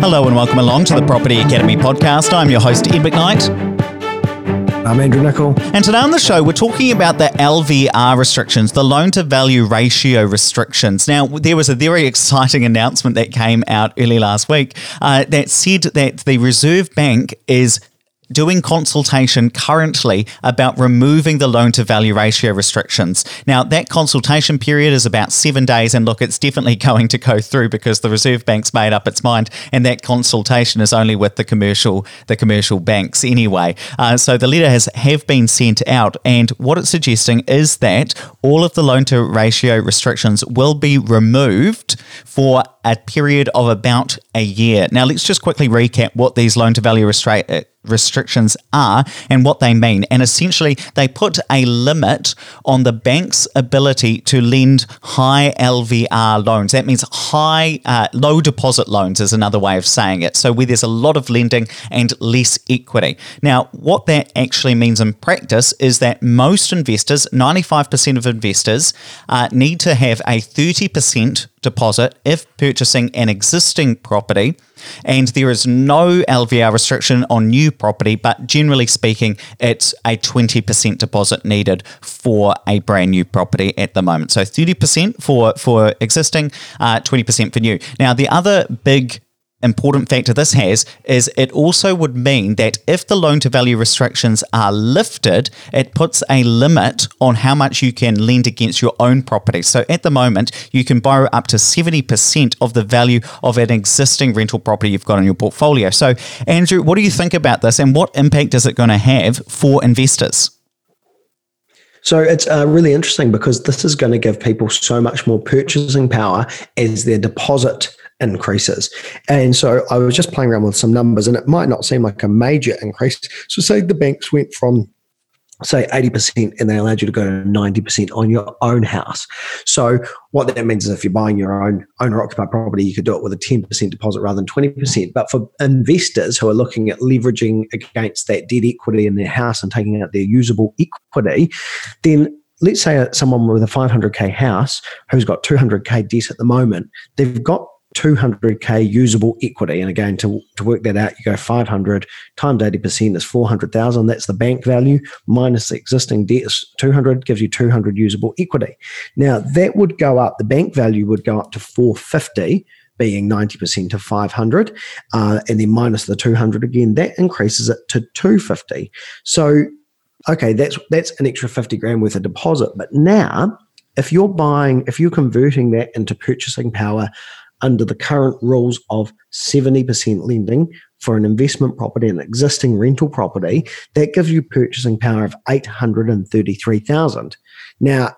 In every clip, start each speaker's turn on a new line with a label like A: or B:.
A: Hello and welcome along to the Property Academy podcast. I'm your host, Ed McKnight.
B: I'm Andrew Nicol.
A: And today on the show, we're talking about the LVR restrictions, the loan to value ratio restrictions. Now, there was a very exciting announcement that came out early last week uh, that said that the Reserve Bank is doing consultation currently about removing the loan to value ratio restrictions. Now, that consultation period is about seven days, and look, it's definitely going to go through because the Reserve Bank's made up its mind, and that consultation is only with the commercial the commercial banks anyway. Uh, so the letter has have been sent out, and what it's suggesting is that all of the loan to ratio restrictions will be removed for a period of about a year. Now, let's just quickly recap what these loan to value restraint restrictions are and what they mean. And essentially, they put a limit on the bank's ability to lend high LVR loans. That means high, uh, low deposit loans, is another way of saying it. So, where there's a lot of lending and less equity. Now, what that actually means in practice is that most investors, 95% of investors, uh, need to have a 30% deposit if purchasing an existing property. And there is no LVR restriction on new property, but generally speaking, it's a 20% deposit needed for a brand new property at the moment. So 30% for, for existing, uh, 20% for new. Now, the other big important factor this has is it also would mean that if the loan to value restrictions are lifted, it puts a limit on how much you can lend against your own property. So at the moment, you can borrow up to 70% of the value of an existing rental property you've got in your portfolio. So, Andrew, what do you think about this and what impact is it going to have for investors?
B: So it's uh, really interesting because this is going to give people so much more purchasing power as their deposit increases. And so I was just playing around with some numbers, and it might not seem like a major increase. So, say the banks went from say 80% and they allowed you to go to 90% on your own house. So what that means is if you're buying your own owner occupied property, you could do it with a 10% deposit rather than 20%. But for investors who are looking at leveraging against that debt equity in their house and taking out their usable equity, then let's say someone with a 500k house who's got 200k debt at the moment, they've got 200k usable equity. And again, to, to work that out, you go 500 times 80% is 400,000. That's the bank value minus the existing debt is 200 gives you 200 usable equity. Now that would go up. The bank value would go up to 450 being 90% of 500 uh, and then minus the 200 again that increases it to 250 so okay that's that's an extra 50 grand worth of deposit but now if you're buying if you're converting that into purchasing power under the current rules of 70% lending for an investment property, an existing rental property, that gives you purchasing power of 833,000. Now,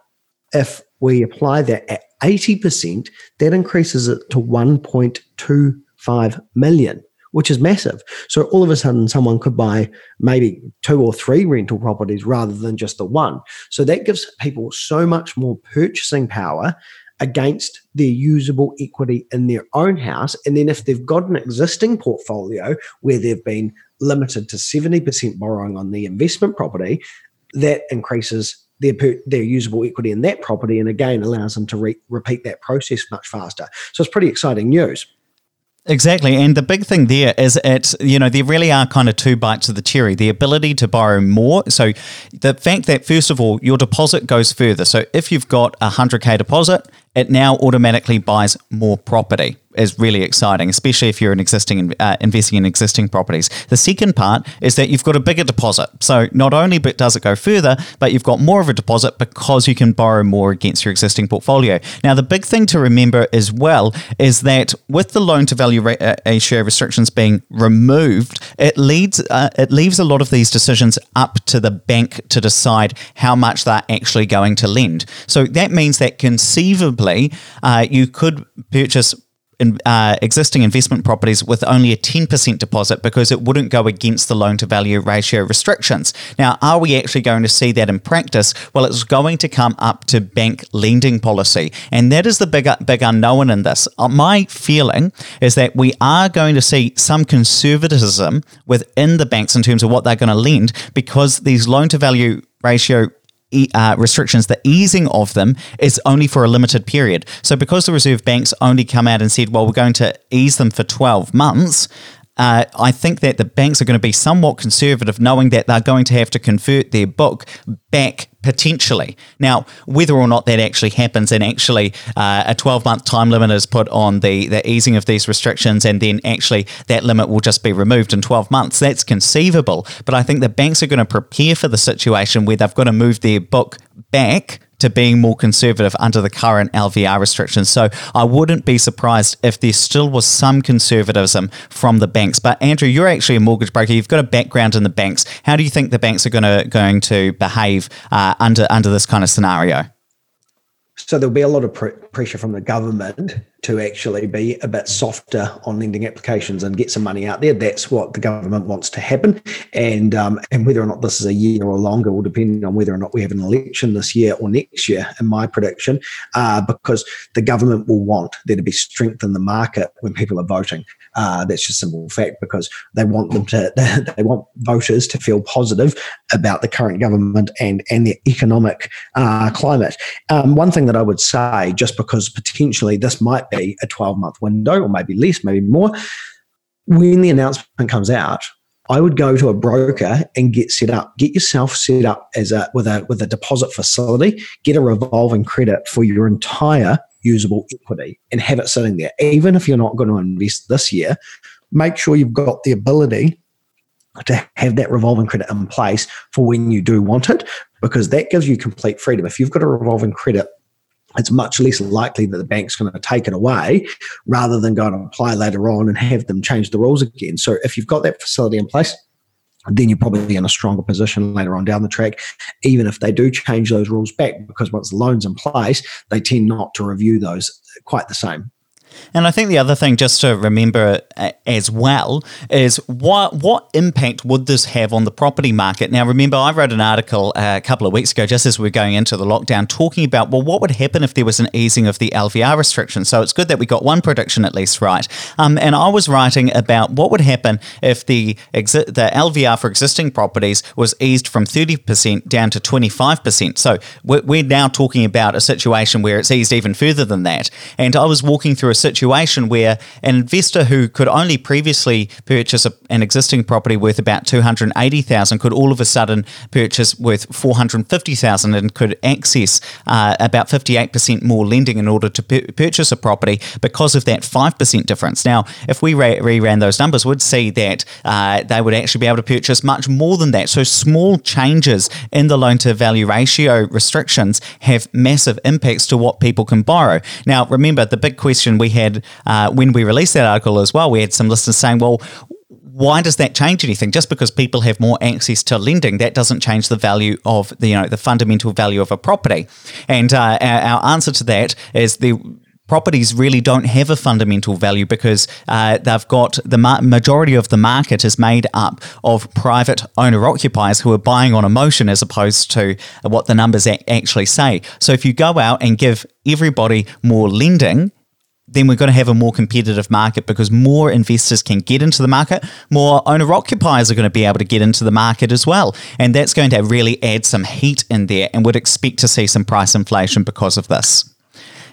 B: if we apply that at 80%, that increases it to 1.25 million, which is massive. So all of a sudden, someone could buy maybe two or three rental properties rather than just the one. So that gives people so much more purchasing power against their usable equity in their own house. And then if they've got an existing portfolio where they've been limited to 70% borrowing on the investment property, that increases their, their usable equity in that property and again allows them to re- repeat that process much faster. So it's pretty exciting news.
A: Exactly. And the big thing there is it's, you know, there really are kind of two bites of the cherry the ability to borrow more. So the fact that, first of all, your deposit goes further. So if you've got a 100K deposit, it now automatically buys more property is really exciting, especially if you're an existing uh, investing in existing properties. The second part is that you've got a bigger deposit. So not only but does it go further, but you've got more of a deposit because you can borrow more against your existing portfolio. Now, the big thing to remember as well is that with the loan to value uh, ratio restrictions being removed, it leads uh, it leaves a lot of these decisions up to the bank to decide how much they're actually going to lend. So that means that conceivably uh, you could purchase in, uh, existing investment properties with only a 10% deposit because it wouldn't go against the loan to value ratio restrictions. Now, are we actually going to see that in practice? Well, it's going to come up to bank lending policy. And that is the big, big unknown in this. Uh, my feeling is that we are going to see some conservatism within the banks in terms of what they're going to lend because these loan to value ratio uh, restrictions, the easing of them is only for a limited period. So, because the Reserve Bank's only come out and said, well, we're going to ease them for 12 months, uh, I think that the banks are going to be somewhat conservative, knowing that they're going to have to convert their book back potentially. Now, whether or not that actually happens, and actually uh, a 12 month time limit is put on the, the easing of these restrictions, and then actually that limit will just be removed in 12 months, that's conceivable. But I think the banks are going to prepare for the situation where they've got to move their book back to being more conservative under the current LVR restrictions. So I wouldn't be surprised if there still was some conservatism from the banks. But Andrew, you're actually a mortgage broker. You've got a background in the banks. How do you think the banks are going to going to behave uh, under under this kind of scenario?
B: So there'll be a lot of pr- pressure from the government to actually be a bit softer on lending applications and get some money out there. That's what the government wants to happen, and um, and whether or not this is a year or longer will depend on whether or not we have an election this year or next year. In my prediction, uh, because the government will want there to be strength in the market when people are voting. Uh, that's just a simple fact because they want them to they want voters to feel positive about the current government and and the economic uh, climate. Um, one thing that I would say, just because potentially this might be a 12 month window or maybe less, maybe more. When the announcement comes out, I would go to a broker and get set up. Get yourself set up as a with a with a deposit facility. Get a revolving credit for your entire usable equity and have it sitting there. Even if you're not going to invest this year, make sure you've got the ability to have that revolving credit in place for when you do want it, because that gives you complete freedom. If you've got a revolving credit it's much less likely that the bank's going to take it away rather than go and apply later on and have them change the rules again. So if you've got that facility in place, then you're probably in a stronger position later on down the track, even if they do change those rules back, because once the loan's in place, they tend not to review those quite the same.
A: And I think the other thing just to remember uh, as well is what what impact would this have on the property market? Now, remember, I wrote an article uh, a couple of weeks ago, just as we are going into the lockdown, talking about well, what would happen if there was an easing of the LVR restrictions. So it's good that we got one prediction at least right. Um, and I was writing about what would happen if the exi- the LVR for existing properties was eased from thirty percent down to twenty five percent. So we're, we're now talking about a situation where it's eased even further than that. And I was walking through a situation where an investor who could only previously purchase a, an existing property worth about 280,000 could all of a sudden purchase worth 450,000 and could access uh, about 58% more lending in order to purchase a property because of that 5% difference. Now, if we re- reran those numbers, we'd see that uh, they would actually be able to purchase much more than that. So small changes in the loan to value ratio restrictions have massive impacts to what people can borrow. Now, remember the big question we had uh, when we released that article as well, we had some listeners saying, well, why does that change anything? Just because people have more access to lending, that doesn't change the value of the you know the fundamental value of a property. And uh, our, our, answer to that is the properties really don't have a fundamental value because uh, they've got the ma- majority of the market is made up of private owner occupiers who are buying on emotion as opposed to what the numbers a- actually say. So if you go out and give everybody more lending, then we're going to have a more competitive market because more investors can get into the market, more owner occupiers are going to be able to get into the market as well. And that's going to really add some heat in there and would expect to see some price inflation because of this.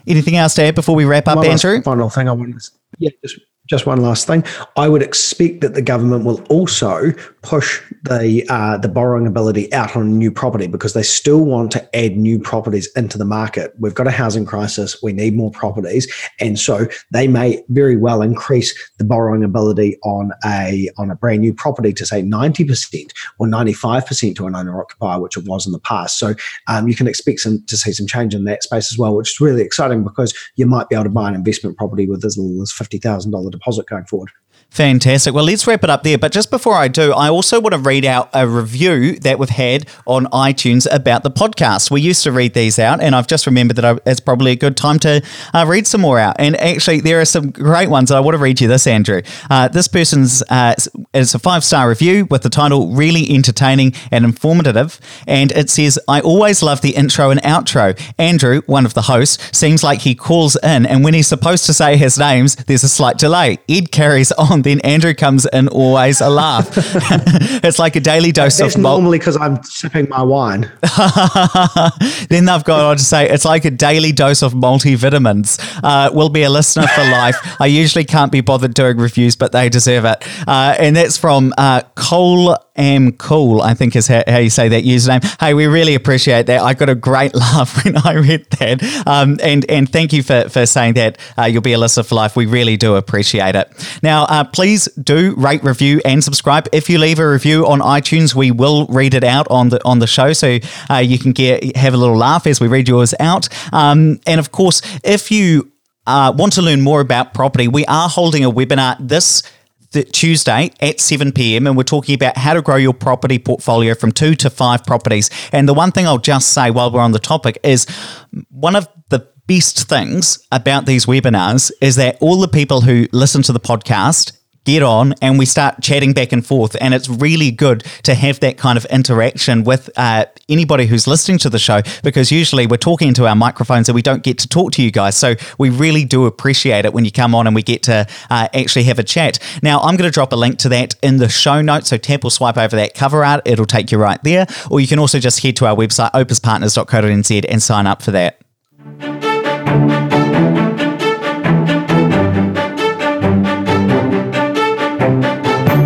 A: Anything else to add before we wrap up,
B: One
A: Andrew?
B: Final thing I want to yeah, just just one last thing. I would expect that the government will also push the uh, the borrowing ability out on new property because they still want to add new properties into the market. We've got a housing crisis. We need more properties, and so they may very well increase the borrowing ability on a on a brand new property to say ninety percent or ninety five percent to an owner occupier, which it was in the past. So um, you can expect some, to see some change in that space as well, which is really exciting because you might be able to buy an investment property with as little as fifty thousand dollars deposit going forward.
A: Fantastic. Well, let's wrap it up there. But just before I do, I also want to read out a review that we've had on iTunes about the podcast. We used to read these out, and I've just remembered that it's probably a good time to uh, read some more out. And actually, there are some great ones. I want to read you this, Andrew. Uh, this person's uh, it's a five star review with the title "Really Entertaining and Informative," and it says, "I always love the intro and outro. Andrew, one of the hosts, seems like he calls in, and when he's supposed to say his names, there's a slight delay. Ed carries on." On, then Andrew comes in always a laugh. it's like a daily dose
B: That's
A: of
B: normally because I'm sipping my wine.
A: then they've gone on to say it's like a daily dose of multivitamins. Uh, will be a listener for life. I usually can't be bothered doing reviews, but they deserve it. Uh, and that's from uh, Cole am cool, I think is how, you say that username. Hey, we really appreciate that. I got a great laugh when I read that. Um, and, and thank you for, for saying that uh, you'll be a listener for life. We really do appreciate it. Now, uh, please do rate, review, and subscribe. If you leave a review on iTunes, we will read it out on the on the show, so uh, you can get have a little laugh as we read yours out. Um, and of course, if you uh, want to learn more about property, we are holding a webinar this Tuesday at 7 p.m. and we're talking about how to grow your property portfolio from two to five properties. And the one thing I'll just say while we're on the topic is one of the best things about these webinars is that all the people who listen to the podcast get on and we start chatting back and forth. And it's really good to have that kind of interaction with uh, anybody who's listening to the show because usually we're talking into our microphones and we don't get to talk to you guys. So we really do appreciate it when you come on and we get to uh, actually have a chat. Now, I'm going to drop a link to that in the show notes. So tap or swipe over that cover art, it'll take you right there. Or you can also just head to our website, opespartners.co.nz, and sign up for that.